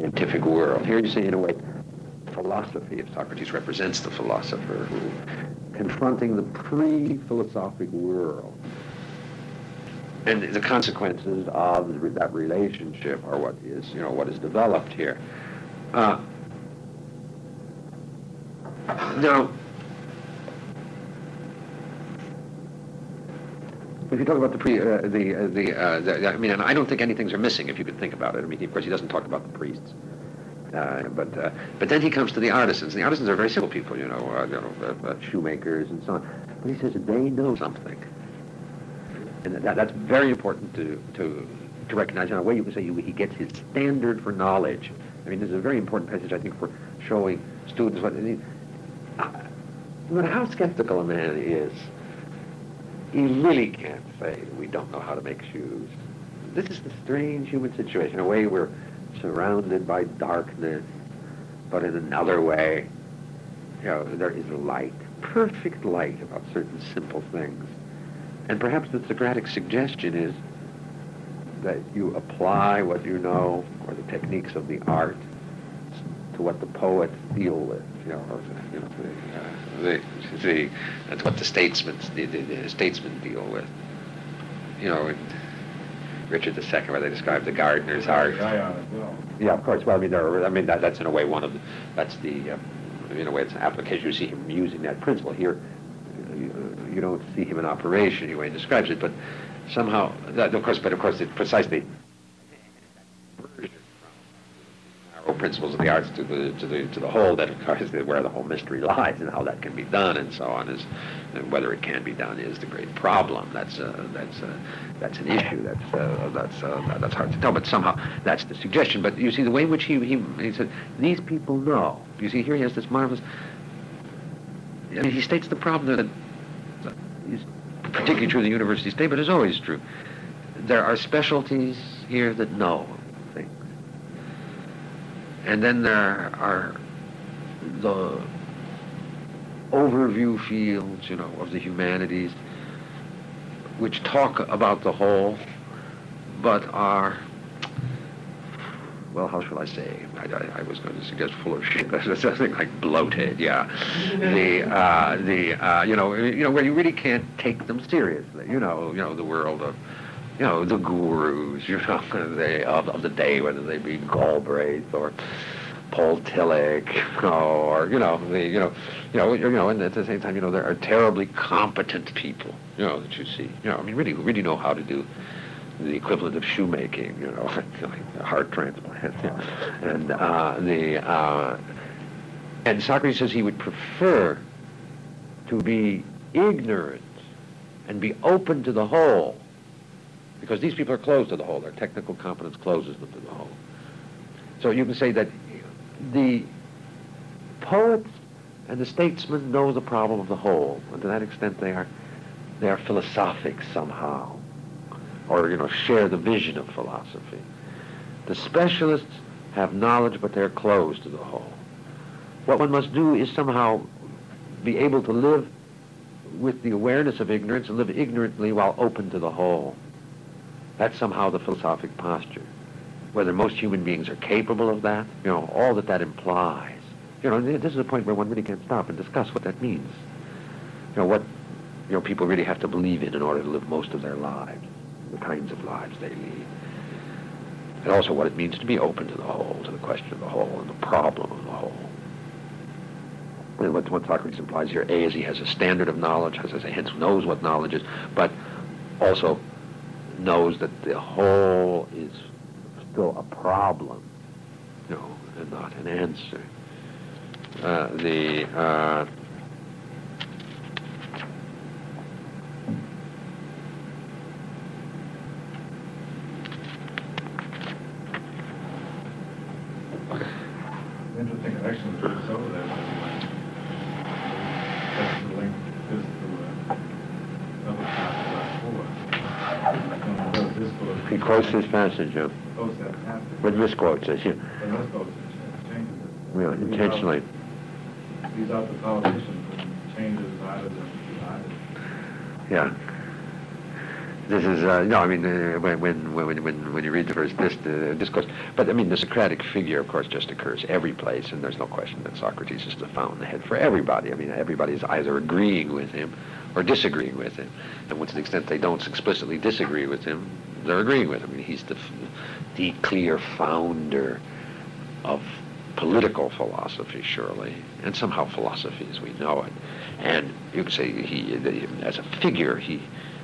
scientific world. Here you see, in a way, philosophy of Socrates represents the philosopher who, confronting the pre-philosophic world, and the consequences of that relationship are what is, you know, what is developed here. Uh, now, if you talk about the pre, uh, the, uh, the, uh, the, I mean, and I don't think anything's are missing if you could think about it. I mean, of course, he doesn't talk about the priests. Uh, but uh, but then he comes to the artisans. The artisans are very simple people, you know, uh, you know shoemakers and so on. But he says they know something, and that, that's very important to to to recognize. In a way, you can say he gets his standard for knowledge. I mean, this is a very important passage, I think, for showing students what. I mean, no matter how skeptical a man is, he really can't say we don't know how to make shoes. This is the strange human situation. In a way, we're surrounded by darkness, but in another way, you know, there is light, perfect light about certain simple things. And perhaps the Socratic suggestion is that you apply what you know or the techniques of the art to what the poets deal with. You know, you know the, uh, the, the, that's what the statesmen, the, the, the statesmen deal with. You know, Richard II, where they describe the gardener's art. Yeah, of course. Well, I mean, there are, I mean that, that's in a way one of the, that's the, uh, in a way, it's an application. You see him using that principle here. You, you don't see him in operation. The way he describes it, but somehow, that, of course, but of course, it precisely principles of the arts to the to the to the whole that of course where the whole mystery lies and how that can be done and so on is and whether it can be done is the great problem. That's uh, that's uh, that's an issue that's uh, that's uh, that's hard to tell but somehow that's the suggestion. But you see the way in which he he, he said these people know. You see here he has this marvelous I mean, he states the problem that is particularly true in the university state but is always true. There are specialties here that know and then there are the overview fields, you know, of the humanities, which talk about the whole, but are, well, how shall I say? I, I, I was going to suggest full of shit. That's something like bloated. Yeah, the uh, the uh, you know you know where you really can't take them seriously. You know you know the world of you know, the gurus, you know, they, of, of the day, whether they be Galbraith or Paul Tillich, or you know, the, you know, you know, you know, and at the same time, you know, there are terribly competent people, you know, that you see, you know, I mean, really, really know how to do the equivalent of shoemaking, you know, like heart transplant, and uh, the uh, and Socrates says he would prefer to be ignorant and be open to the whole because these people are closed to the whole. Their technical competence closes them to the whole. So you can say that the poets and the statesmen know the problem of the whole, and to that extent they are they are philosophic somehow, or you know share the vision of philosophy. The specialists have knowledge, but they're closed to the whole. What one must do is somehow be able to live with the awareness of ignorance and live ignorantly while open to the whole. That's somehow the philosophic posture. Whether most human beings are capable of that, you know, all that that implies. You know, this is a point where one really can stop and discuss what that means. You know, what you know people really have to believe in in order to live most of their lives, the kinds of lives they lead. And also what it means to be open to the whole, to the question of the whole and the problem of the whole. And what, what Socrates implies here, A, is he has a standard of knowledge, as I say, hence knows what knowledge is, but also knows that the whole is still a problem, you know, and not an answer. Uh, the uh, interesting connection between some of them. That's the link is to uh, another chapter, he quotes this passage, yeah. But misquotes it, yeah. Yeah, intentionally. These are the politicians and changes either than Yeah. this is uh, no. I mean, uh, when, when when when when you read the first this uh, discourse, but I mean, the Socratic figure, of course, just occurs every place, and there's no question that Socrates is the fountainhead for everybody. I mean, everybody's either agreeing with him or disagreeing with him, and to the extent they don't explicitly disagree with him, they're agreeing with him. I mean, he's the the clear founder of political philosophy, surely, and somehow philosophy as we know it. And you could say he, as a figure, he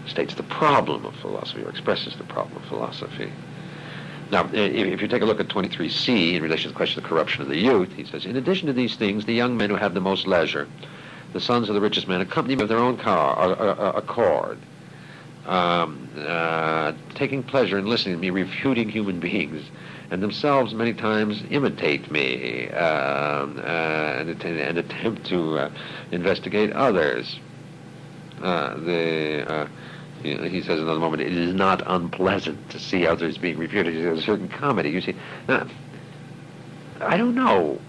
states the problem of philosophy or expresses the problem of philosophy. Now, if you take a look at 23c in relation to the question of the corruption of the youth, he says, in addition to these things, the young men who have the most leisure, the sons of the richest men, accompany me with their own car, accord, um, uh, taking pleasure in listening to me refuting human beings, and themselves many times imitate me um, uh, and, and, attempt to uh, investigate others. Uh, the he says another moment, it is not unpleasant to see others being refuted. There's a certain comedy. You see, now, I don't know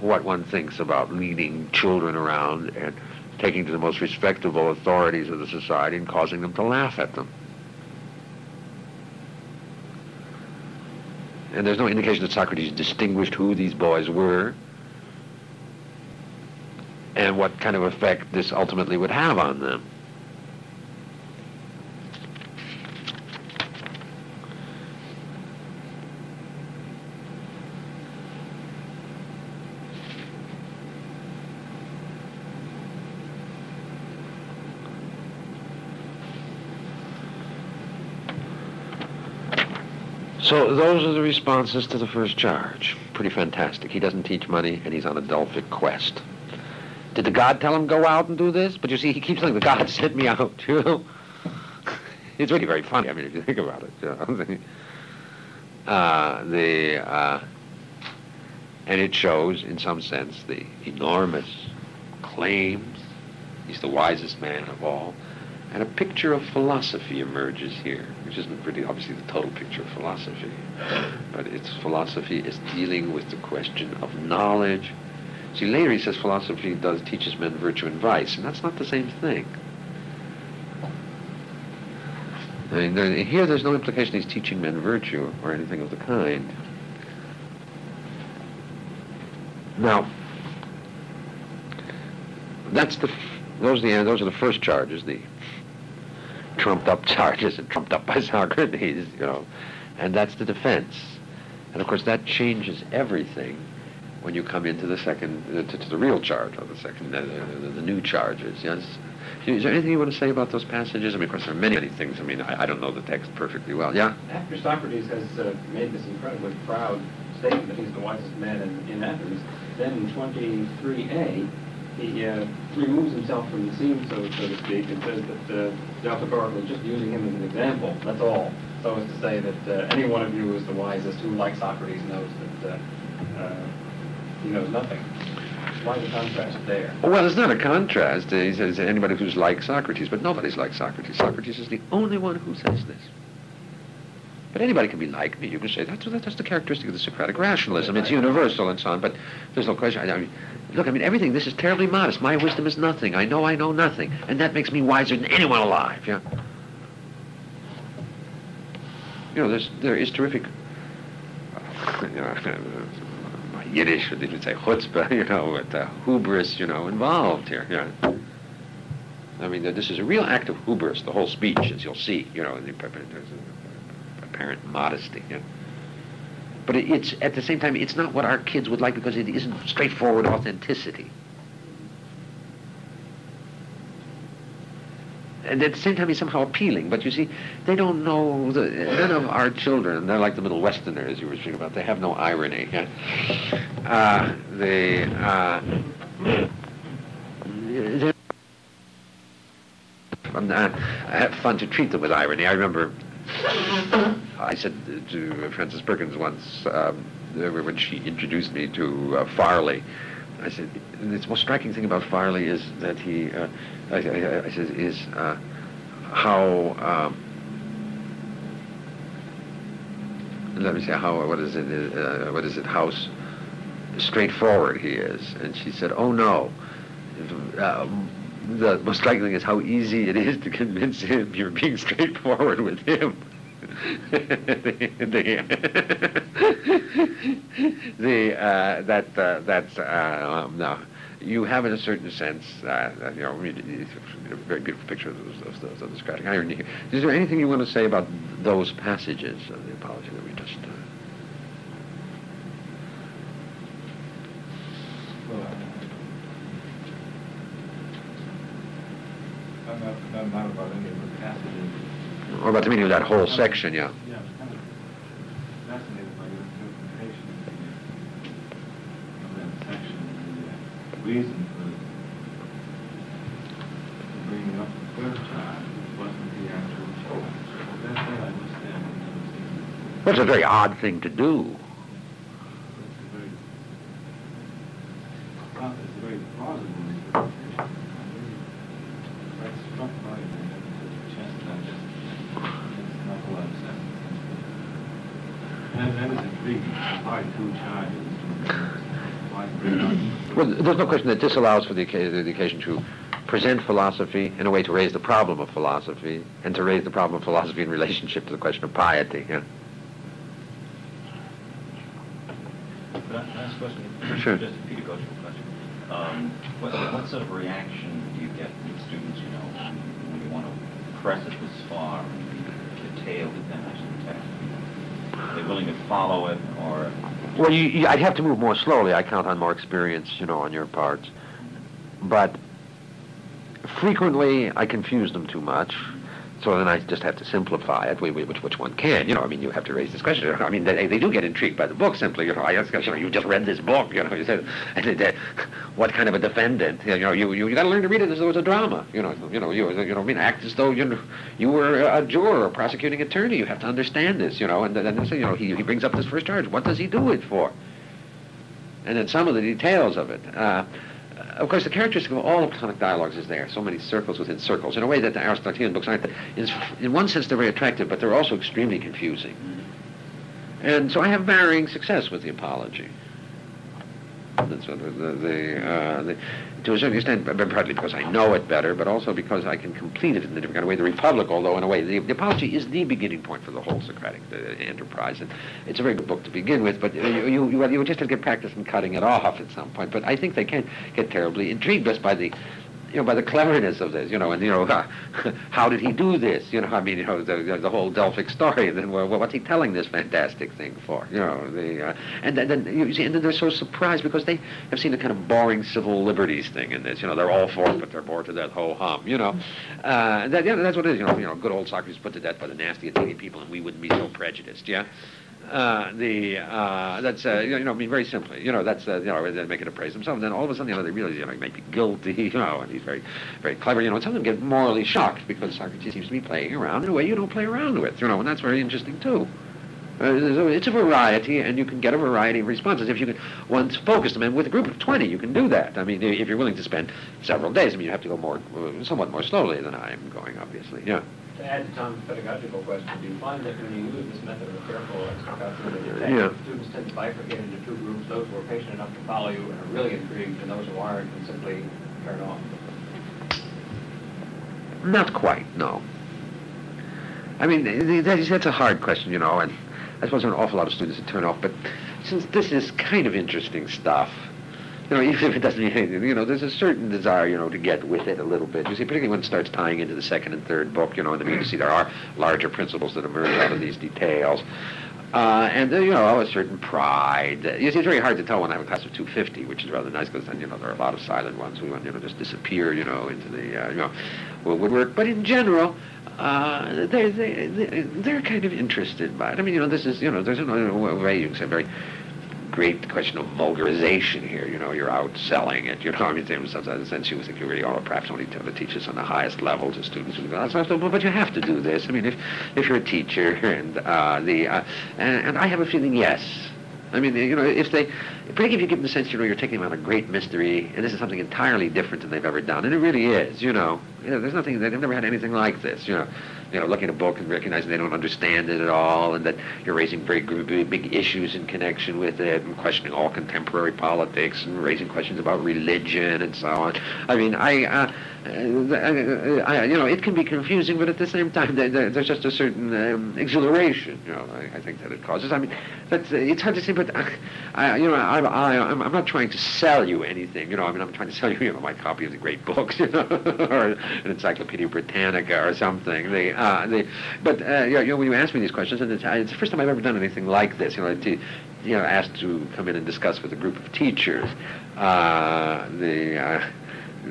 what one thinks about leading children around and taking to the most respectable authorities of the society and causing them to laugh at them. And there's no indication that Socrates distinguished who these boys were and what kind of effect this ultimately would have on them. So those are the responses to the first charge. Pretty fantastic. He doesn't teach money, and he's on a Delphic quest. Did the God tell him go out and do this? But you see, he keeps saying the God sent me out. You know, it's really very funny. I mean, if you think about it. You know? uh, the uh, and it shows, in some sense, the enormous claims. He's the wisest man of all. And a picture of philosophy emerges here, which isn't really obviously the total picture of philosophy, but its philosophy is dealing with the question of knowledge. See, later he says philosophy does teaches men virtue and vice, and that's not the same thing. I mean, here there's no implication he's teaching men virtue or anything of the kind. Now, that's the those are the those are the first charges, the trumped up charges and trumped up by Socrates, you know, and that's the defense. And of course, that changes everything when you come into the second, uh, to, to, the real charge, or the second, uh, the, the, new charges. Yes. Is there anything you want to say about those passages? I mean, of course, there are many, many things. I mean, I, I don't know the text perfectly well. Yeah. After Socrates has uh, made this incredibly proud statement that he's the wisest man in, in Athens, then in 23a, he uh, removes himself from the scene, so, so to speak, and says that uh, Delphicor was just using him as an example. That's all. So as to say that uh, any one of you is the wisest who, like Socrates, knows that uh, uh, he knows nothing. Why the contrast there? Well, it's not a contrast. he says anybody who's like Socrates, but nobody's like Socrates. Socrates is the only one who says this. But anybody can be like me. You can say that's that's the characteristic of the Socratic rationalism. It's universal and so on. But there's no question. I mean, look, I mean, everything. This is terribly modest. My wisdom is nothing. I know I know nothing, and that makes me wiser than anyone alive. Yeah. You know, there's there is terrific. You know, Yiddish would even say chutzpah. You know, with uh, hubris. You know, involved here. Yeah. I mean, this is a real act of hubris. The whole speech, as you'll see. You know, apparent modesty. Yeah. But it's at the same time, it's not what our kids would like because it isn't straightforward authenticity. And at the same time, it's somehow appealing. But you see, they don't know the none of our children. They're like the Middle Westerners you were speaking about. They have no irony. Yeah? Uh, they. Uh, I have fun to treat them with irony. I remember I said to Frances Perkins once um, when she introduced me to uh, Farley, I said the most striking thing about Farley is that he, uh, I, I, I, said, is uh, how. Um, let me say how what is it uh, what is it how straightforward he is and she said oh no uh, the most striking thing is how easy it is to convince him you're being straightforward with him. the the uh, that uh, that's uh, um, no you have in a certain sense, uh, you know, a very beautiful picture of, of, of, of the Socratic irony. Is there anything you want to say about those passages of the Apology that we just... Uh... Well, Not about the passages. About the meaning of that whole section, yeah. I'm kind of fascinated by your interpretation of that section. The uh, reason for, the third child wasn't the actual child. That, that I understand. and. Well, it's a very odd thing to do. It's a very, well, it's a very plausible interpretation. I'm really quite struck by it. I haven't had a chance to digest it. It's not a lot of sense. And that is intriguing. Why two charges? Why bring up? Well, there's no question that this allows for the, the occasion to present philosophy in a way to raise the problem of philosophy and to raise the problem of philosophy in relationship to the question of piety. Yeah. Can I ask a question? Sure. Just a pedagogical question. Um, what, what sort of reaction do you get from students, you know, when, you want to press it this far and be detailed advantage of the text? Are they willing to follow it, or Well, you, you, I'd have to move more slowly. I count on more experience, you know, on your part. But frequently, I confuse them too much. So then I just have to simplify it, whi- whi- which which one can. You know, I mean, you have to raise this question. I mean, they, they do get intrigued by the book simply. You know, I ask, you know, you just read this book. You know, you said, and what kind of a defendant? You know, you you, you got to learn to read it as though it was a drama. You know, you know, you you know, I mean, act as though you you were a juror, a prosecuting attorney. You have to understand this. You know, and then you know, he he brings up this first charge. What does he do it for? and then some of the details of it. Uh, of course, the characteristic of all Platonic dialogues is there. So many circles within circles. In a way that the Aristotelian books aren't. In, in one sense, they're very attractive, but they're also extremely confusing. And so I have varying success with the apology. The, the, the, uh, the, to a certain extent, partly because I know it better, but also because I can complete it in a different kind of way. The Republic, although in a way, the, the apology is the beginning point for the whole Socratic uh, enterprise, and it's a very good book to begin with. But you, you, you, you just have to get practice in cutting it off at some point. But I think they can get terribly intrigued just by the you know, by the cleverness of this, you know, and you know, how did he do this? You know, I mean, you know, the, the whole Delphic story. Then, well, what's he telling this fantastic thing for? You know, the uh, and then, then you see, and then they're so surprised because they have seen a kind of boring civil liberties thing in this. You know, they're all for it, but they're bored to death. Ho hum. You know, uh, that, yeah, that's what it is. You know, you know, good old Socrates put to death by the nasty Athenian people, and we wouldn't be so prejudiced. Yeah. Uh, the uh, that's uh, you know I mean very simply you know that's uh, you know they make it a praise themselves and then all of a sudden you know they realize you know he might be guilty you know and he's very very clever you know and some of them get morally shocked because Socrates seems to be playing around in a way you don't play around with you know and that's very interesting too. Uh, it's a variety, and you can get a variety of responses if you can once focus them. And with a group of 20, you can do that. I mean, if you're willing to spend several days, I mean, you have to go more, somewhat more slowly than I'm going, obviously. Yeah. To add to Tom's pedagogical question, do you find that when you use this method of careful explication of the text, Yeah. students tend to bifurcate into two groups, those who are patient enough to follow you and are really intrigued, and those who aren't and simply turn off? Not quite, no. I mean, that's, that's a hard question, you know, and I suppose there are an awful lot of students that turn off, but since this is kind of interesting stuff, you know, even if it doesn't mean anything, you know, there's a certain desire, you know, to get with it a little bit. You see, particularly when it starts tying into the second and third book, you know, and then you see there are larger principles that emerge out of these details. Uh, and, uh, you know, a certain pride. You see, it's very hard to tell when I have a class of 250, which is rather nice because then, you know, there are a lot of silent ones who, you know, just disappear, you know, into the, uh, you know, woodwork. But in general, uh, they're, they, they, they're kind of interested by it. I mean, you know, this is, you know, there's another way you can say very great question of vulgarization here. You know, you're out selling it. You know, I mean, sense, you think you really ought to perhaps only to teach this on the highest level to students. who- but but you have to do this. I mean, if if you're a teacher and uh, the uh, and, and I have a feeling, yes. I mean, you know, if they, particularly if you give them the sense, you know, you're taking them on a great mystery, and this is something entirely different than they've ever done, and it really is, you know. You know, there's nothing, they've never had anything like this, you know. You know, looking at a book and recognizing they don't understand it at all, and that you're raising very big, issues in connection with it, and questioning all contemporary politics, and raising questions about religion and so on. I mean, I, uh, uh, I you know, it can be confusing, but at the same time, there, there- there's just a certain um, exhilaration, you know, I, I think that it causes. I mean, that's, uh, it's hard to say, but uh, I, you know, I, I, I'm, I'm not trying to sell you anything, you know. I mean, I'm trying to sell you, you know, my copy of the great books, you know, or an Encyclopedia Britannica or something. The, uh, the, but uh, you, know, when you ask me these questions, and it's, uh, it's the first time I've ever done anything like this, you know, to, you know, asked to come in and discuss with a group of teachers. Uh, the uh,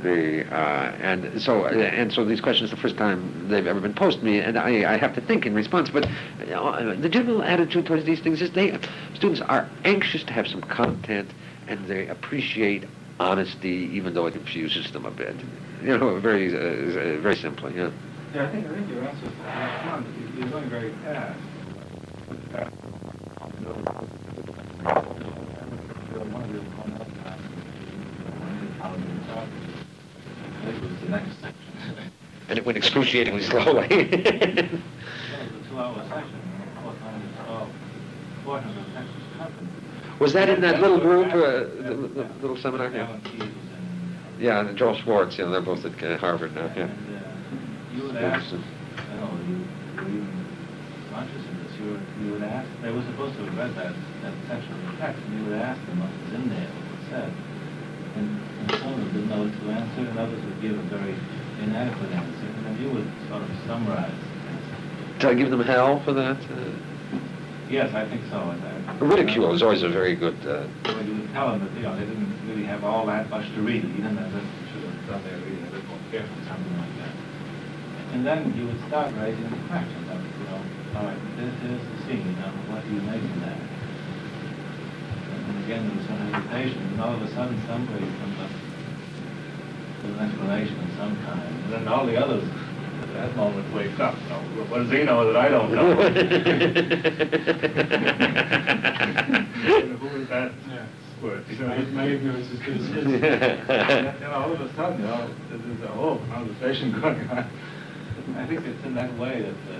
the uh, and so and so these questions the first time they've ever been posed to me, and I, I have to think in response. But uh, the general attitude towards these things is they students are anxious to have some content, and they appreciate honesty, even though it confuses them a bit. You know, very uh, very simply. Yeah. Yeah, I think, I think your answer is fun. You- You're going very fast. One of you one other time, how you were talking. I think it was the next section. And it went excruciatingly slowly. Was a two-hour section, and of course, only twelve portions of the text was that in that little group, uh, the, the little seminar? Yeah. Alan Keyes was in. Yeah, and Joel Schwartz. Yeah, they're both at uh, Harvard now. Yeah. You would ask, I don't know, you were even conscious of this, you would, you would ask, they were supposed to have read that, that section of the text, and you would ask them what was in there, what was said. And, and some of them didn't know what to answer, and others would give a very inadequate answer, and then you would sort of summarize the. Did I give them hell for that? Uh, Yes, I think so. I- ridicule is always a very good. Uh, Well, you would tell them that, you know, they didn't really have all that much to read, even though they should have done their reading a bit more carefully, something like that. And then you would start raising the question of, you know, all right, this is the scene, now what do you make of that? And again, there was some hesitation, and all of a sudden somebody comes up with an explanation of some kind, and then all the others at that moment wake up, you know, what does he know that I don't know? Who is that word? You know, My ignorance is good his. and all of a sudden, you know, there's a whole conversation going on. I think it's in that way that, uh,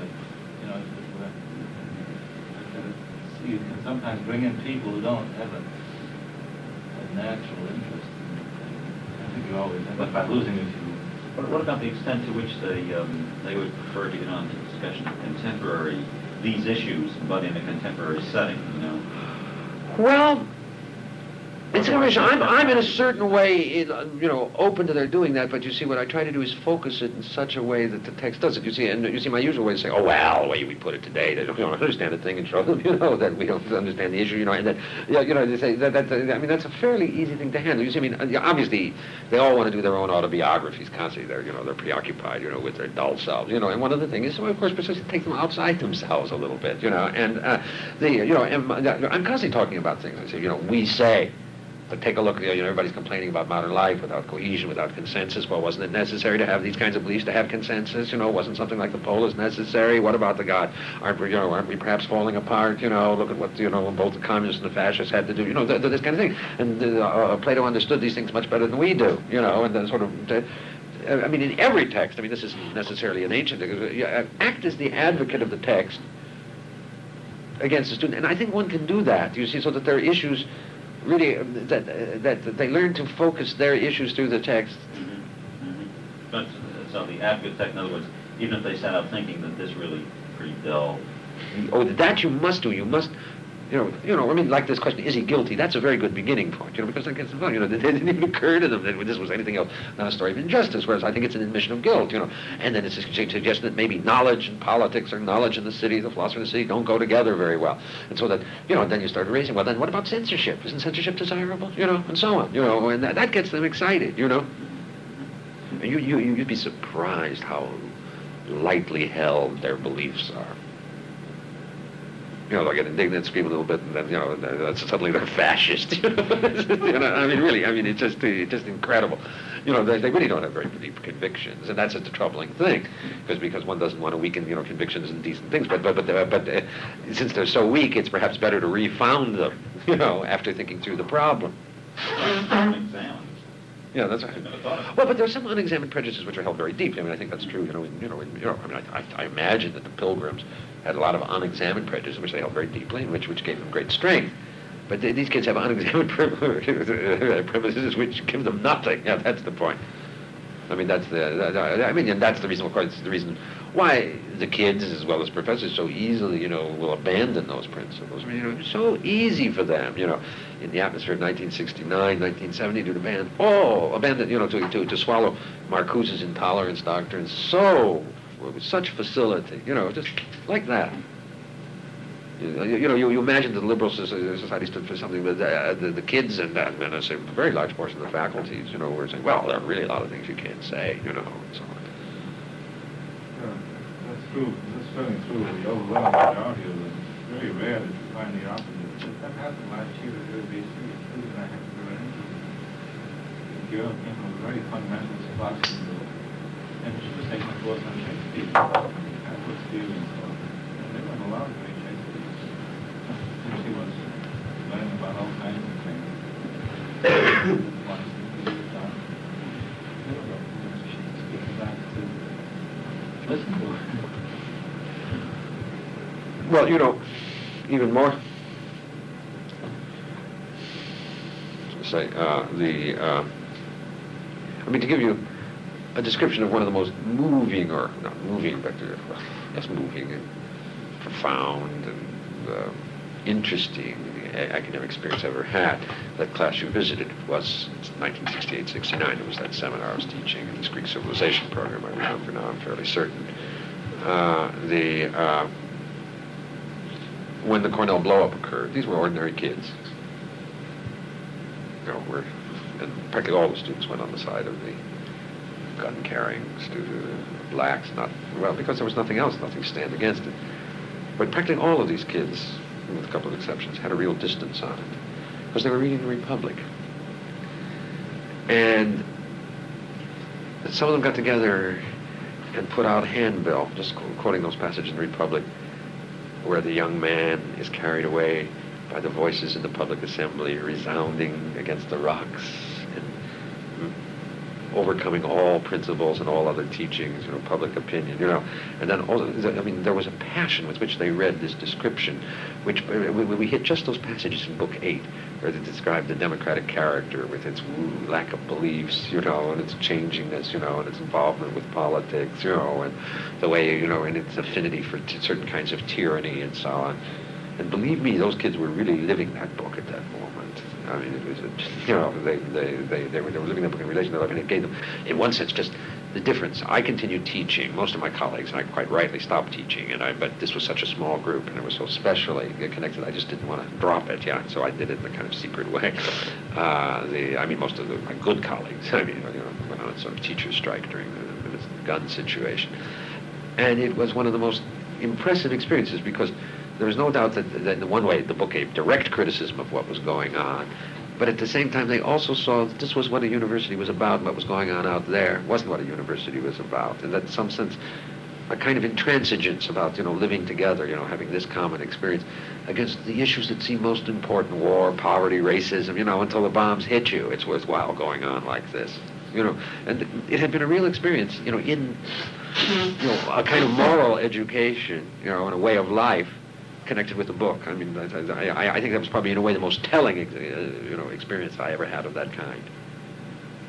you know, that, that it's, you can sometimes bring in people who don't have a, a natural interest. in- I think you always end up by losing if you. What what about the extent to which they, um, they would prefer to get on to discussion of contemporary, these issues, but in a contemporary setting, you know? well, it's interesting. I'm, I'm in a certain way, uh, you know, open to their doing that. But you see, what I try to do is focus it in such a way that the text does it. You see, and you see, my usual way is say, "Oh well, the way we put it today, they don't, understand the thing," and show them, you know, that we don't understand the issue, you know, and that, yeah, you know, they say that, that, that. I mean, that's a fairly easy thing to handle. You see, I mean, uh, obviously, they all want to do their own autobiographies constantly. They're, you know, they're preoccupied, you know, with their dull selves, you know. And one other thing is, well, of course, precisely take them outside themselves a little bit, you know. And uh, the, you know, uh, I'm constantly talking about things. I say, you know, we say. But take a look, you know, everybody's complaining about modern life without cohesion, without consensus. Well, wasn't it necessary to have these kinds of beliefs to have consensus? You know, wasn't something like the polis necessary? What about the God? Aren't we, you know, aren't we perhaps falling apart? You know, look at what, you know, both the communists and the fascists had to do. You know, th- th- this kind of thing. And uh, uh, Plato understood these things much better than we do, you know, and then sort of... Uh, I mean, in every text, I mean, this isn't necessarily an ancient, uh, act as the advocate of the text against the student. And I think one can do that, you see, so that there are issues really, uh, that, uh, that they learn to focus their issues through the text. Mhm, mhm. But, uh, so the advocate text, in other words, even if they set out thinking that this really pretty dull, Oh, that you must do. You must, you know, you know. I mean, like this question: Is he guilty? That's a very good beginning point. You know, because that gets well, you know, it didn't even occur to them that this was anything else than a story of injustice. Whereas I think it's an admission of guilt. You know, and then it's a suggestion that maybe knowledge and politics or knowledge in the city, the philosophy of the city, don't go together very well. And so that you know, then you start raising. Well, then what about censorship? Isn't censorship desirable? You know, and so on. You know, and that, that gets them excited. You know, you you you'd be surprised how lightly held their beliefs are you know, they'll get indignant, scream a little bit, and then, you know, that's suddenly they're fascist. You know, I mean, really, I mean, it's just, it's just incredible. You know, they, they really don't have very deep convictions, and that's just a troubling thing, because because one doesn't want to weaken, you know, convictions and decent things. But but but uh, but uh, since they're so weak, it's perhaps better to refound them, you know, after thinking through the problem. Yeah, that's right. Well, but there are some unexamined prejudices which are held very deeply. I mean, I think that's true. You know, in, you know, in Europe. I mean, I, I, I imagine that the Pilgrims had a lot of unexamined prejudices which they held very deeply, and which which gave them great strength. But th- these kids have unexamined premises which give them nothing. Yeah, that's the point. I mean, that's the. I mean, and that's the reason. Of course, the reason why the kids, as well as professors, so easily, you know, will abandon those principles. I mean, you know, it's so easy for them, you know, in the atmosphere of 1969, 1970, to abandon all, abandon, you know, to to, to swallow Marcuse's intolerance doctrine so with such facility, you know, just like that. You, you know, you, you imagine that the liberal society stood for something, but uh, the, the kids and, uh, and a very large portion of the faculties, you know, were saying, well, there are really a lot of things you can't say, you know, and so on. Yeah, That's true, that's certainly true. The overwhelming majority of it's very rare that you find the opposite. That happened last year at UBC, a student I happened to run into. The girl came from a very fundamentalist school, and she was taking a course on Shakespeare. Catholic students, and they weren't allowed to read Shakespeare. And she was learning about all kinds of things. To. Well, you know, even more. Say uh, the. Uh, I mean, to give you a description of one of the most moving, or not moving, but uh, well, yes, moving and profound and uh, interesting academic experience I ever had. That class you visited was 1968-69. It was that seminar I was teaching in this Greek civilization program. I remember now. I'm fairly certain. Uh, the uh, when the Cornell blowup occurred, these were ordinary kids. You know, were, and practically all the students went on the side of the gun-carrying blacks, not, well, because there was nothing else, nothing to stand against it. But practically all of these kids, with a couple of exceptions, had a real distance on it, because they were reading the Republic. And some of them got together and put out a handbill, just quoting those passages in the Republic, where the young man is carried away by the voices in the public assembly resounding against the rocks and overcoming all principles and all other teachings, you know, public opinion, you know. And then, all, I mean, there was a passion with which they read this description, which we, we hit just those passages in Book 8, where they describe the democratic character with its lack of beliefs, you know, and its changingness, you know, and its involvement with politics, you know, and the way, you know, and its affinity for t- certain kinds of tyranny and so on. And believe me, those kids were really living that book at that moment. I mean, it was, a, you know, they, they, they, they, were, they were living that book in relation to life, and it gave them, in one sense, just the difference. I continued teaching. Most of my colleagues, and I quite rightly stopped teaching, and I, but this was such a small group, and it was so specially connected, I just didn't want to drop it, yeah, so I did it in a kind of secret way. Uh, the, I mean, most of the, my good colleagues, I mean, you know, went on sort of teacher strike during the, the gun situation. And it was one of the most impressive experiences because there was no doubt that, that in one way the book gave direct criticism of what was going on, but at the same time they also saw that this was what a university was about, and what was going on out there wasn't what a university was about, and that in some sense a kind of intransigence about you know living together, you know having this common experience against the issues that seem most important: war, poverty, racism. You know, until the bombs hit you, it's worthwhile going on like this. You know, and it had been a real experience. You know, in you know a kind of moral education. You know, and a way of life connected with the book. I mean, I, I, I think that was probably in a way the most telling, ex- uh, you know, experience I ever had of that kind.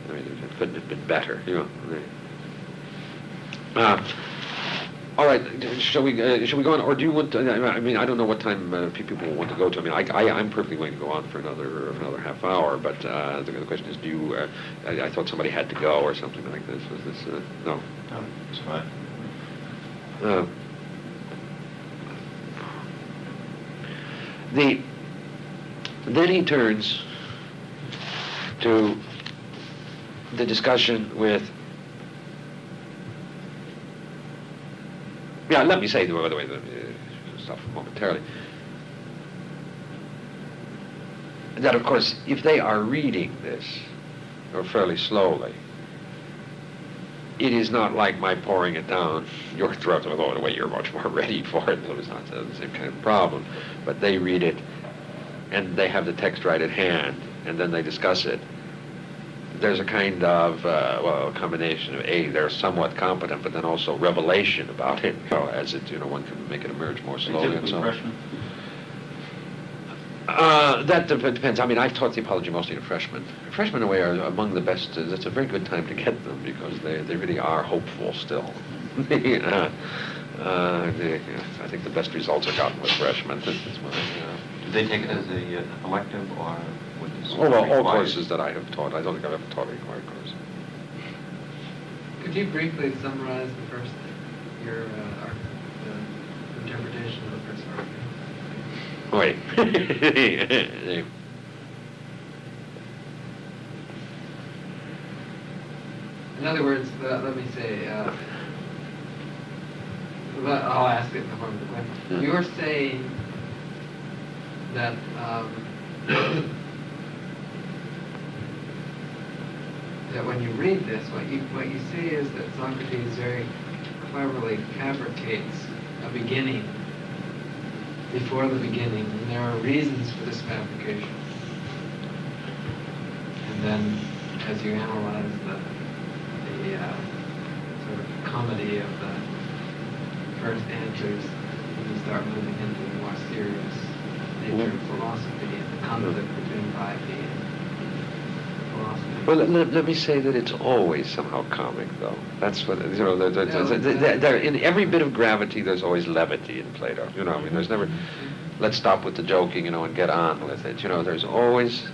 I mean, it, couldn't have been better, you know. Uh, all right, shall we uh, shall we go on, or do you want? To, I mean, I don't know what time uh, people want to go to. I mean, I, I I'm perfectly willing to go on for another another half hour, but uh, the, the question is, do you? Uh, I, I thought somebody had to go or something like this. Was this? Uh, no. No, it's fine. Uh, the then he turns to the discussion with yeah let me say by the way uh, stuff momentarily. That of course if they are reading this or fairly slowly it is not like my pouring it down your throat, although in a way you're much more ready for it, so it's not the same kind of problem. But they read it, and they have the text right at hand, and then they discuss it. there's a kind of uh, well, a combination of a they're somewhat competent, but then also revelation about it. As it you know, one can make it emerge more slowly and so. on. Freshmen? Uh, that depends. I mean, I've taught the apology mostly to freshmen. Freshmen, in a way, are among the best. Uh, it's a very good time to get them because they, they really are hopeful still. The, uh, uh, the, I think the best results are gotten with freshmen. This is my, uh, Do they take it as a uh, elective or would this all, all require- courses that I have taught. I don't think I've ever taught a required course. Could you briefly summarize the first, your, uh, ar- the interpretation of the first argument? Wait. In other words, uh, let me say, uh, let- I'll ask it in the form of the question. You're saying that, um, that when you read this, what you, what you see is that Socrates very cleverly fabricates a beginning before the beginning, and there are reasons for this fabrication. And then, as you analyze the, the uh, sort of comedy of the first answers, you start moving into the more serious nature of philosophy and the conflict between piety. Well, let, let, let me say that it's always somehow comic, though. That's what you know. There, there, there, in every bit of gravity, there's always levity in Plato. You know, I mean, there's never. Let's stop with the joking, you know, and get on with it. You know, there's always.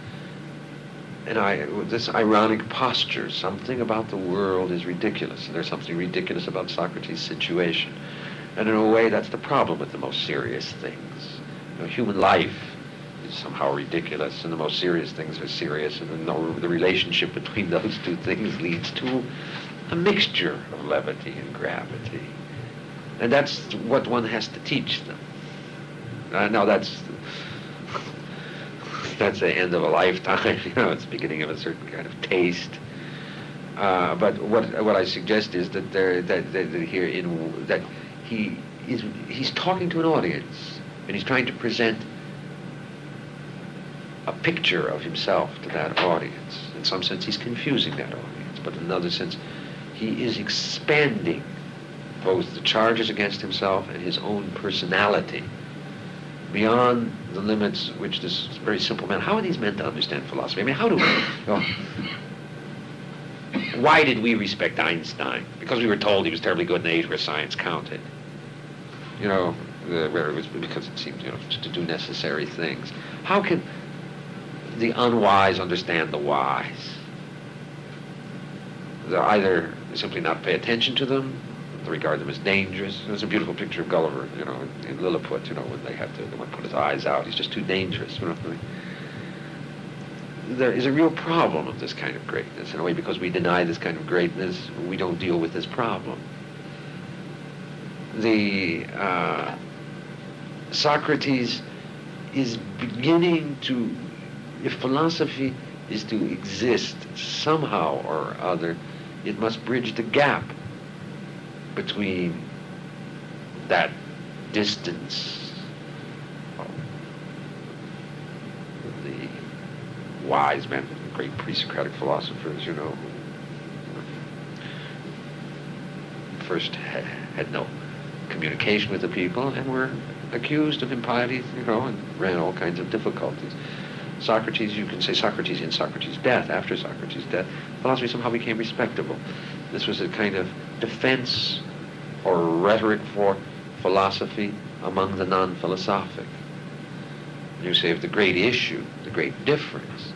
And I, this ironic posture, something about the world is ridiculous. And there's something ridiculous about Socrates' situation. And in a way, that's the problem with the most serious things. You know, human life is somehow ridiculous, and the most serious things are serious, and then the, relationship between those two things leads to a mixture of levity and gravity. And that's what one has to teach them. Uh, now that's that's the end of a lifetime. You know, it's the beginning of a certain kind of taste. Uh, but what what I suggest is that there that, that, that here in that he is he's talking to an audience and he's trying to present a picture of himself to that audience. In some sense, he's confusing that audience, but in another sense, he is expanding both the charges against himself and his own personality beyond the limits which this very simple man. How are these men to understand philosophy? I mean, how do we? Why did we respect Einstein? Because we were told he was terribly good in the age where science counted. You know, where it was because it seemed you know to do necessary things. How can the unwise understand the wise? They either simply not pay attention to them, they regard them as dangerous. There's a beautiful picture of Gulliver, you know, in, Lilliput, you know, when they have to, they want to put his eyes out. He's just too dangerous. You know, there is a real problem of this kind of greatness in a way because we deny this kind of greatness. We don't deal with this problem. The uh, Socrates is beginning to, if philosophy is to exist somehow or other, it must bridge the gap between that distance of the wise men, the great pre-Socratic philosophers, you know, first had no communication with the people and were accused of impiety, you know, and ran all kinds of difficulties. Socrates, you can say Socrates in Socrates' death, after Socrates' death, philosophy somehow became respectable. This was a kind of defense or rhetoric for philosophy among the non-philosophic. You say of the great issue, the great difference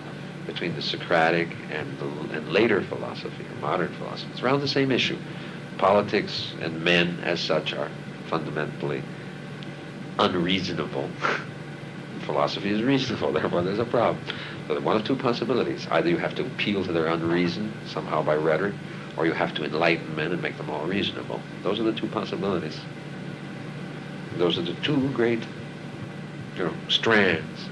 between the Socratic and, the, and later philosophy, or modern philosophy, it's around the same issue. Politics and men as such are fundamentally unreasonable. philosophy is reasonable, therefore there's a problem. So there are one of two possibilities. Either you have to appeal to their unreason somehow by rhetoric, or you have to enlighten men and make them all reasonable. Those are the two possibilities. Those are the two great you know, strands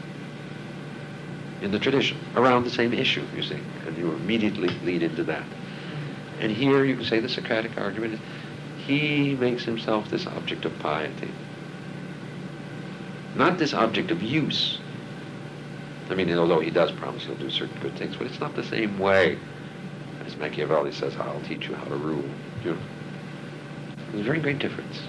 in the tradition around the same issue, you see, and you immediately lead into that. And here you can say the Socratic argument is he makes himself this object of piety not this object of use. I mean, although he does promise he'll do certain good things, but it's not the same way as Machiavelli says, I'll teach you how to rule. You know, there's a very great difference.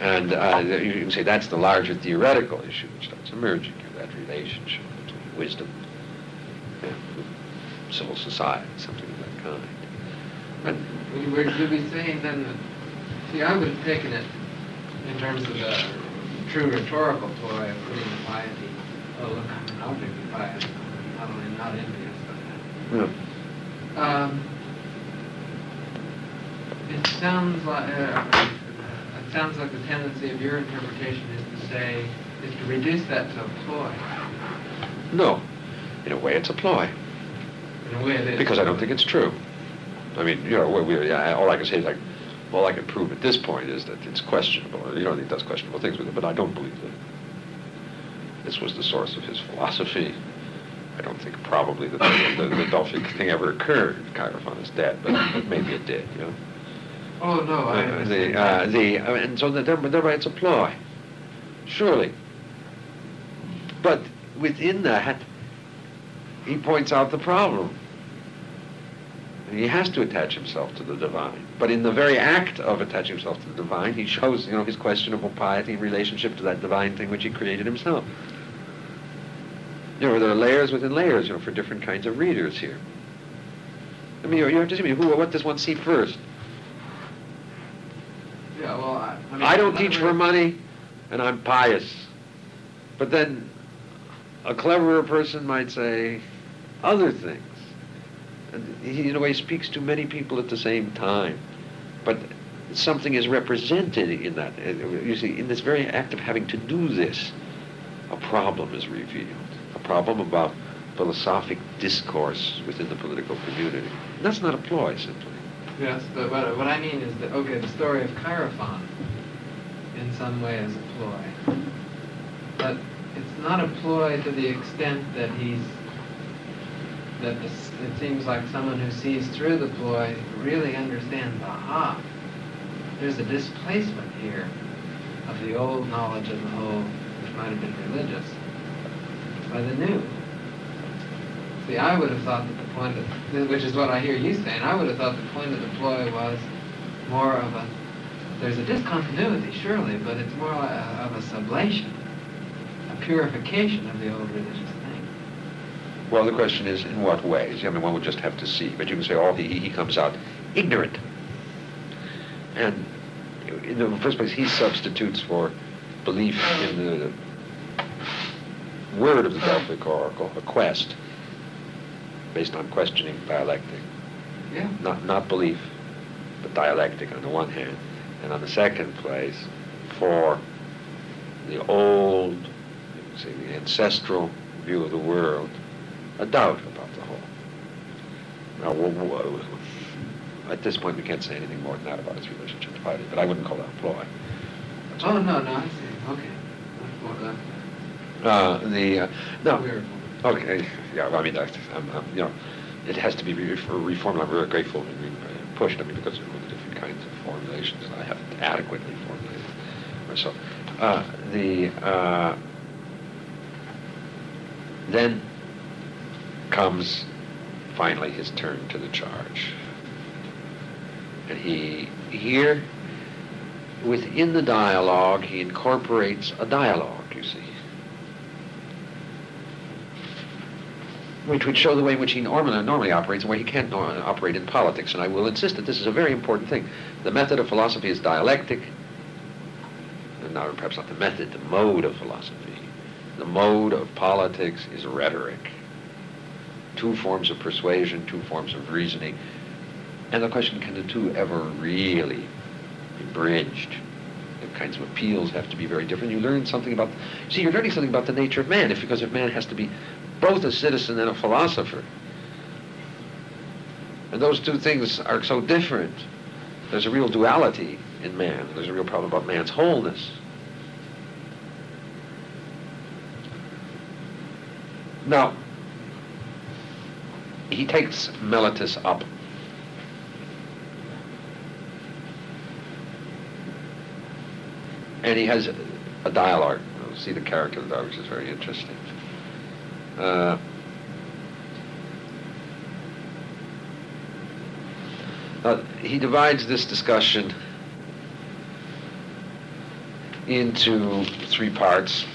And uh, you can say that's the larger theoretical issue which starts emerging, that relationship between wisdom and civil society, something of that kind. And would you be saying then that, see, I would have taken it in terms of the true rhetorical ploy of putting the piety, oh, look, I'm an object of piety, not only not envious, but Yeah. Um, it sounds like uh, it sounds like the tendency of your interpretation is to say is to reduce that to a ploy. No, in a way it's a ploy. In a way, it is. Because I don't think it's true. I mean, you know, we, we, I- all I can say is like, all I can prove at this point is that it's questionable. You know, he does questionable things with it, but I don't believe that this was the source of his philosophy. I don't think probably that the, the, the Delphic thing ever occurred. Chaerephon is dead, but, but maybe it did. You know. Oh no, I Uh, the uh, the mean, and so the, thereby it's a ploy, surely. But within that, he points out the problem. He has to attach himself to the divine. But in the very act of attaching himself to the divine, he shows, you know, his questionable piety in relationship to that divine thing which he created himself. You know, there are layers within layers, you know, for different kinds of readers here. I mean, you, you have to see, mean, who, what does one see first? yeah, well, I, I, mean, I don't teach for money, and I'm pious. But then a cleverer person might say other things. He, in a way, speaks to many people at the same time. But something is represented in that. Uh, You see, in this very act of having to do this, a problem is revealed. A problem about philosophic discourse within the political community. That's not a ploy, simply. Yes, but what, what I mean is that okay, the story of Chaerephon, in some way, is a ploy, but it's not a ploy to the extent that he's that the, it seems like someone who sees through the ploy really understands. Aha, there's a displacement here of the old knowledge of the whole, which might have been religious, by the new. See, I would have thought that the point of, which is what I hear you saying, I would have thought the point of the ploy was more of a, there's a discontinuity, surely, but it's more of a sublation, a purification of the old religious. Well, the question is, in what ways? I mean, one would just have to see. But you can say, oh, he, he comes out ignorant. And in the first place, he substitutes for belief in the word of the Delphic oracle, a quest, based on questioning dialectic. Yeah. Not, not belief, but dialectic on the one hand. And on the second place, for the old, you can say, the ancestral view of the world, a doubt about the whole. Now, at this point, we can't say anything more than that about his relationship to piety, but I wouldn't call that a ploy. That's Oh, no, no, I see, okay. Uh, the, uh, no, okay, yeah, well, I mean, I, I'm, I'm, you know, it has to be re- for reformed. I'm very grateful to be pushed, I mean, because of the different kinds of formulations that I haven't adequately formulated myself. Uh, the, uh, then comes finally his turn to the charge. And he, here, within the dialogue, he incorporates a dialogue, you see. Which would show the way in which he normally, normally operates and where he can't operate in politics. And I will insist that this is a very important thing. The method of philosophy is dialectic. And now, perhaps not the method, the mode of philosophy. The mode of politics is rhetoric. Two forms of persuasion, two forms of reasoning. And the question, can the two ever really be bridged? The kinds of appeals have to be very different. You learn something about, see, you're learning something about the nature of man, if because if man has to be both a citizen and a philosopher. And those two things are so different. There's a real duality in man. There's a real problem about man's wholeness. Now, he takes Meletus up. And he has a dialogue. You'll see the character of the dialogue, which is very interesting. Uh, Uh, he divides this discussion into three parts.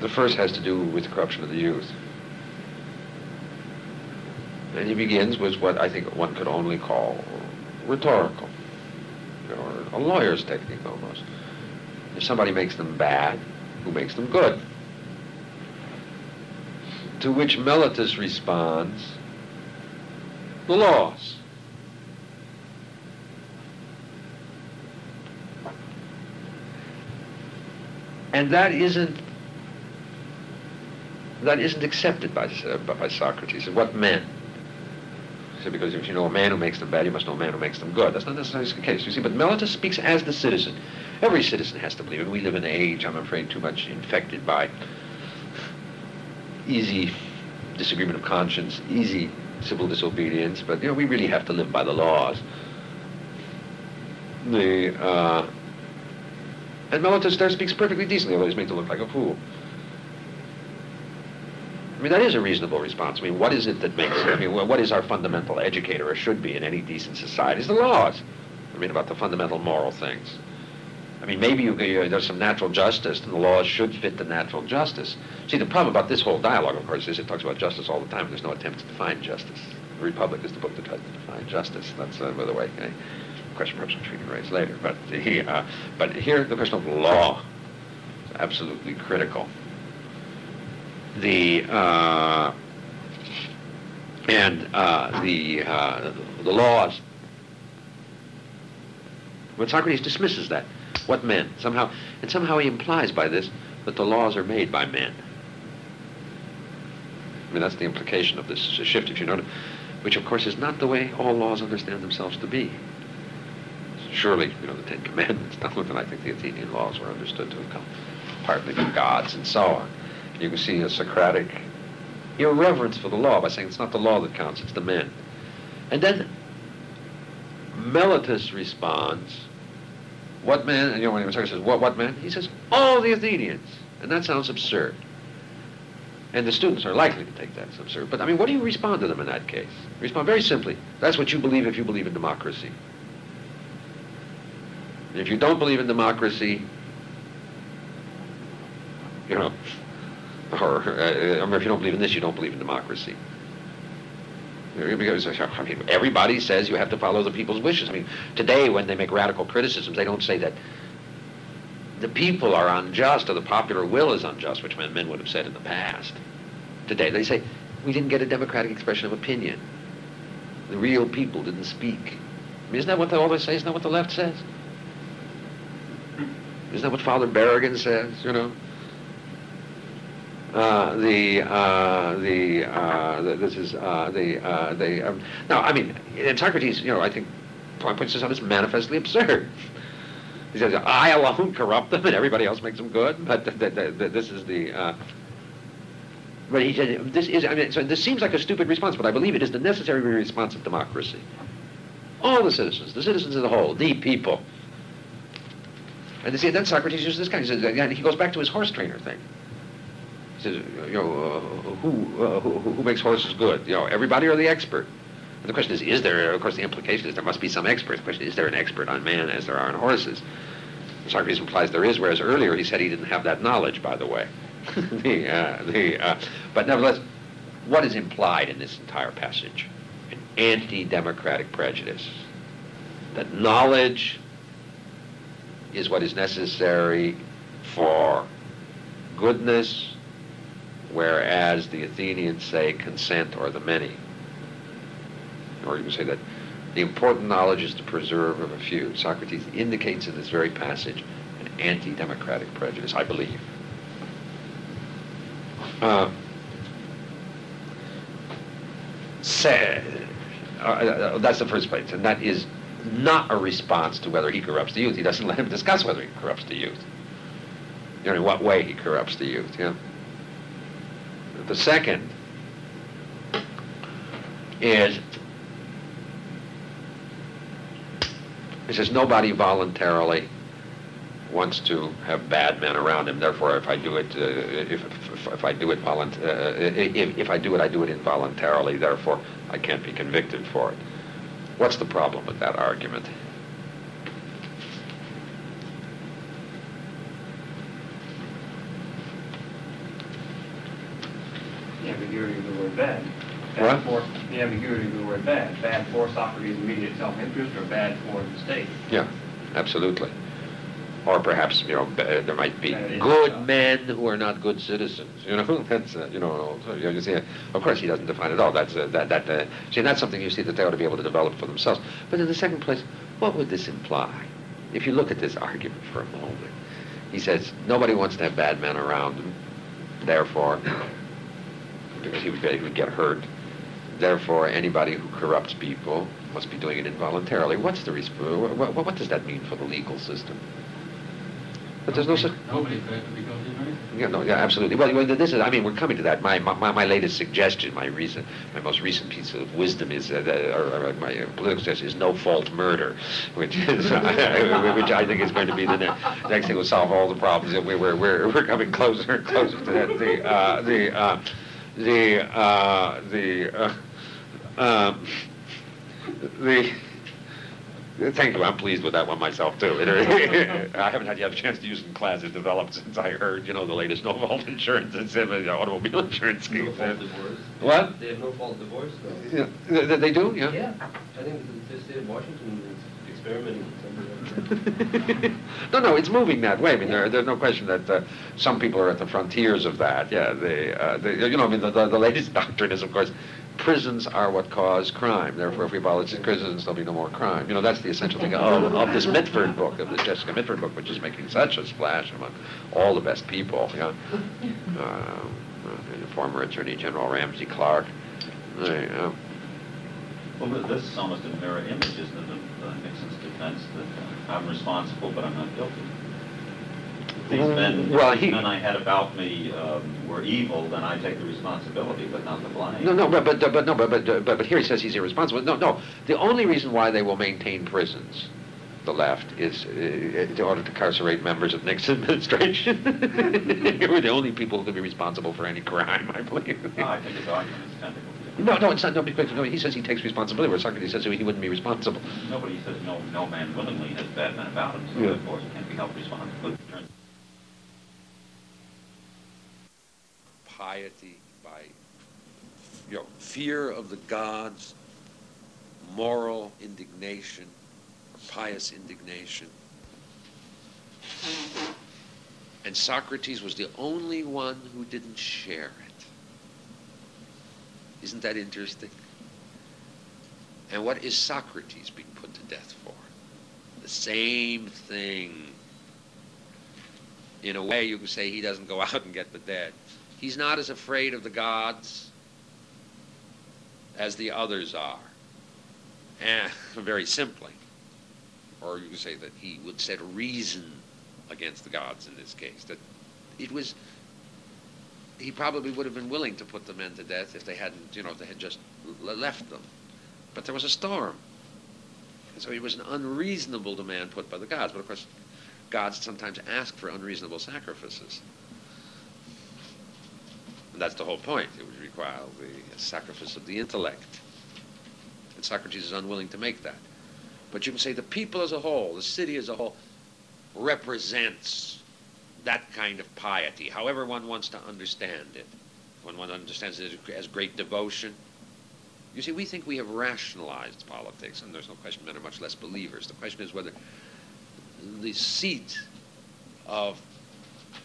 The first has to do with corruption of the youth. And he begins with what I think one could only call rhetorical, or a lawyer's technique almost. If somebody makes them bad, who makes them good? To which Meletus responds, the laws. And that isn't that isn't accepted by, uh, by Socrates. What men? Because if you know a man who makes them bad, you must know a man who makes them good. That's not necessarily the case, you see. But Meletus speaks as the citizen. Every citizen has to believe it. We live in an age, I'm afraid, too much infected by easy disagreement of conscience, easy civil disobedience. But you know, we really have to live by the laws. The uh, and Meletus there speaks perfectly decently, although he's made to look like a fool. I mean, that is a reasonable response. I mean, what is it that makes, I mean, what is our fundamental educator, or should be in any decent society, is the laws. I mean, about the fundamental moral things. I mean, maybe you, you, there's some natural justice, and the laws should fit the natural justice. See, the problem about this whole dialogue, of course, is it talks about justice all the time. And there's no attempt to define justice. The Republic is the book that tries to define justice. That's, uh, by the way, a question perhaps which we can raise later. But, the, uh, but here, the question of law is absolutely critical the uh, and uh, the uh, the laws. But Socrates dismisses that. What men? Somehow, and somehow he implies by this that the laws are made by men. I mean, that's the implication of this shift, if you notice, which of course is not the way all laws understand themselves to be. Surely, you know, the Ten Commandments, and I think the Athenian laws were understood to have come partly from gods and so on you can see a Socratic irreverence for the law by saying it's not the law that counts, it's the men. And then Meletus responds, what man, and you know when Socrates says, what, what man? He says, all the Athenians. And that sounds absurd. And the students are likely to take that as absurd. But I mean, what do you respond to them in that case? Respond very simply. That's what you believe if you believe in democracy. If you don't believe in democracy, you know, or uh, if you don't believe in this, you don't believe in democracy. Because I mean, everybody says you have to follow the people's wishes. I mean, today when they make radical criticisms, they don't say that the people are unjust or the popular will is unjust, which men, would have said in the past. Today they say we didn't get a democratic expression of opinion. The real people didn't speak. I mean, isn't that what they say? Isn't that what the left says? Isn't that what Father Berrigan says? You know. Uh, the uh, the, uh, the, this is uh, the the um, now I mean in Socrates you know I think points this out as manifestly absurd. He says I alone corrupt them and everybody else makes them good, but this is the. but he said this is I mean so this seems like a stupid response, but I believe it is the necessary response of democracy. All the citizens, the citizens as a whole, the people. And see, then Socrates uses this guy. He, says, he goes back to his horse trainer thing says, you know, uh, who, uh, who, who makes horses good? You know, everybody or the expert? And the question is, is there, of course, the implication is there must be some expert. The question is, is there an expert on man as there are on horses? Socrates implies there is, whereas earlier he said he didn't have that knowledge, by the way. the, uh, the, uh, but nevertheless, what is implied in this entire passage? An anti-democratic prejudice. That knowledge is what is necessary for goodness whereas the Athenians say consent or the many. Or you can say that the important knowledge is the preserve of a few. Socrates indicates in this very passage an anti-democratic prejudice, I believe. Uh, say, uh, uh, that's the first place, and that is not a response to whether he corrupts the youth. He doesn't let him discuss whether he corrupts the youth. You know, in what way he corrupts the youth. Yeah. The second is it says nobody voluntarily wants to have bad men around him. Therefore, if I do it, uh, if, if, if I do it volunt- uh, if, if I do it, I do it involuntarily. Therefore, I can't be convicted for it. What's the problem with that argument? The ambiguity of the word bad. What? Bad for, the ambiguity of the word bad. Bad for Socrates' immediate self-interest or bad for the state. Yeah, absolutely. Or perhaps you know there might be good men who are not good citizens. You know that's uh, you know so you see. Of course, he doesn't define it all. That's uh, that that uh, see that's something you see that they ought to be able to develop for themselves. But in the second place, what would this imply? If you look at this argument for a moment, he says nobody wants to have bad men around him. Therefore, because he would, he would get hurt. Therefore, anybody who corrupts people must be doing it involuntarily. What's the resp- what, what, what does that mean for the legal system? But there's no such. Nobody could ever be guilty of. Yeah, no, yeah, absolutely. Well, well, this is. I mean, we're coming to that. My my, my latest suggestion, my recent, my most recent piece of wisdom is, uh, that- or, or my uh, political suggestion is no fault murder, which is, which I think is going to be the ne- next thing will solve all the problems. We're we're we're, we're coming closer and closer to that. The uh, the uh, the uh, the uh, um, the. Thank you. I'm pleased with that one myself too. I haven't had yet a chance to use it in class. It developed since I heard, you know, the latest no fault insurance and automobile insurance scheme. No fault divorce. What? They have no fault divorce, though. Yeah, they, they do. Yeah. Yeah, I think the, the state of Washington is experimenting no, no, it's moving that way. I mean, there, there's no question that uh, some people are at the frontiers of that. Yeah, they, uh, they you know, I mean, the, the, the latest doctrine is, of course, prisons are what cause crime. Therefore, if we abolish prisons, there'll be no more crime. You know, that's the essential thing of, of this Mitford book, of this Jessica Mitford book, which is making such a splash among all the best people. You know, uh, uh, former Attorney General Ramsey Clark. Well, this is almost a mirror image, isn't it, of uh, Nixon's defense that I'm responsible, but I'm not guilty. These men, Well, he- these men I had about me um, were evil, then I take the responsibility, but not the blame. No, no, but but but no, but but but, but here he says he's irresponsible. No, no. The only reason why they will maintain prisons, the left, is uh, in order to incarcerate members of Nixon administration. We're the only people who can be responsible for any crime, I believe. No, I think his argument is. No, no, it's not. No, because no, he says he takes responsibility. Where Socrates says he wouldn't be responsible. Nobody says no, no man willingly has bad men about him, so Yeah. therefore he can't be held responsible. Piety, by you know, fear of the gods, moral indignation, pious indignation. And Socrates was the only one who didn't share it. Isn't that interesting? And what is Socrates being put to death for? The same thing. In a way, you can say he doesn't go out and get the dead. He's not as afraid of the gods as the others are. Eh, and very simply. Or you could say that he would set reason against the gods in this case. That it was he probably would have been willing to put the men to death if they hadn't, you know, if they had just left them. But there was a storm. And so it was an unreasonable demand put by the gods. But of course, gods sometimes ask for unreasonable sacrifices. And that's the whole point. It would require the sacrifice of the intellect. And Socrates is unwilling to make that. But you can say the people as a whole, the city as a whole, represents that kind of piety, however one wants to understand it. When one understands it as great devotion. You see, we think we have rationalized politics, and there's no question men are much less believers. The question is whether the seat of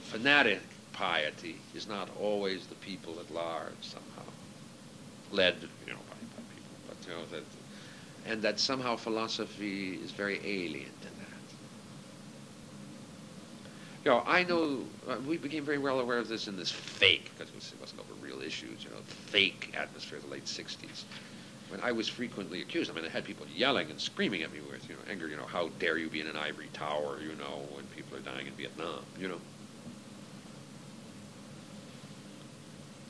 fanatic piety is not always the people at large somehow, led, you know, by, by people, but you know that, and that somehow philosophy is very alien to. You know, I know uh, we became very well aware of this in this fake, because it wasn't over real issues, you know, fake atmosphere of the late '60s. When I was frequently accused, I mean, I had people yelling and screaming at me with, you know, anger, you know, how dare you be in an ivory tower, you know, when people are dying in Vietnam, you know.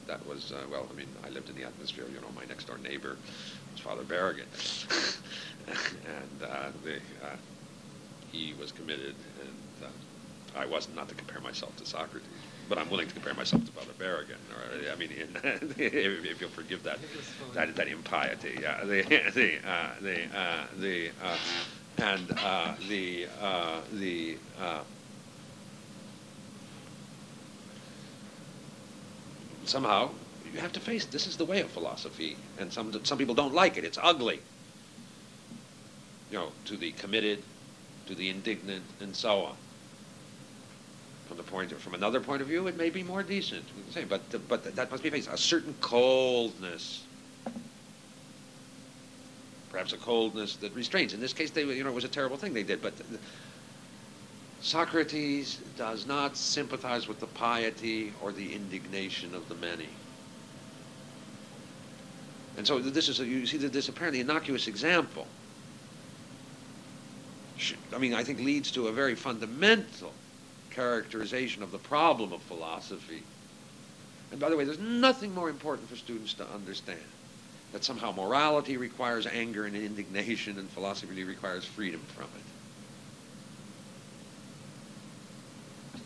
that was uh, well. I mean, I lived in the atmosphere. You know, my next door neighbor was Father Berrigan, and uh, the, uh, he was committed, and uh, I wasn't not to compare myself to Socrates, but I'm willing to compare myself to Father Berrigan. Or, I mean, if, if you'll forgive that, that, that impiety. Yeah, the the uh, the uh, the uh, and uh, the uh, the. Uh, somehow you have to face it. this is the way of philosophy, and some some people don't like it. It's ugly. You know, to the committed, to the indignant, and so on. From the point from another point of view, it may be more decent. Say, but but that must be faced. A certain coldness, perhaps a coldness that restrains. In this case, they you know it was a terrible thing they did, but. Socrates does not sympathize with the piety or the indignation of the many. And so this is a, you see this apparently innocuous example. I mean, I think leads to a very fundamental characterization of the problem of philosophy. And by the way, there's nothing more important for students to understand that somehow morality requires anger and indignation, and philosophy requires freedom from it.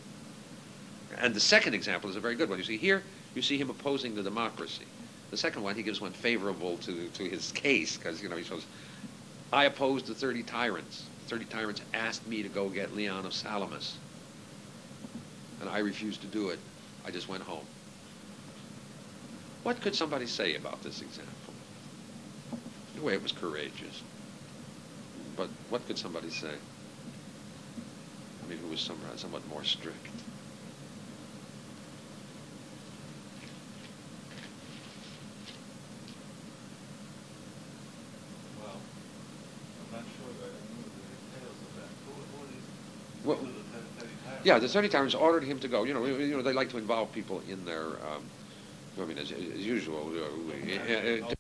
And the second example is a very good one. You see here, you see him opposing the democracy. The second one, he gives one favorable to, to his case, because, you know, he shows, I opposed the 30 tyrants. The 30 tyrants asked me to go get Leon of Salamis. And I refused to do it. I just went home. What could somebody say about this example? In a way, it was courageous. But what could somebody say? I mean, who was somewhat, somewhat more strict? Yeah, the 30 tyrants ordered him to go. You know, you know, they like to involve people in their, um, I mean, as, as usual. Uh,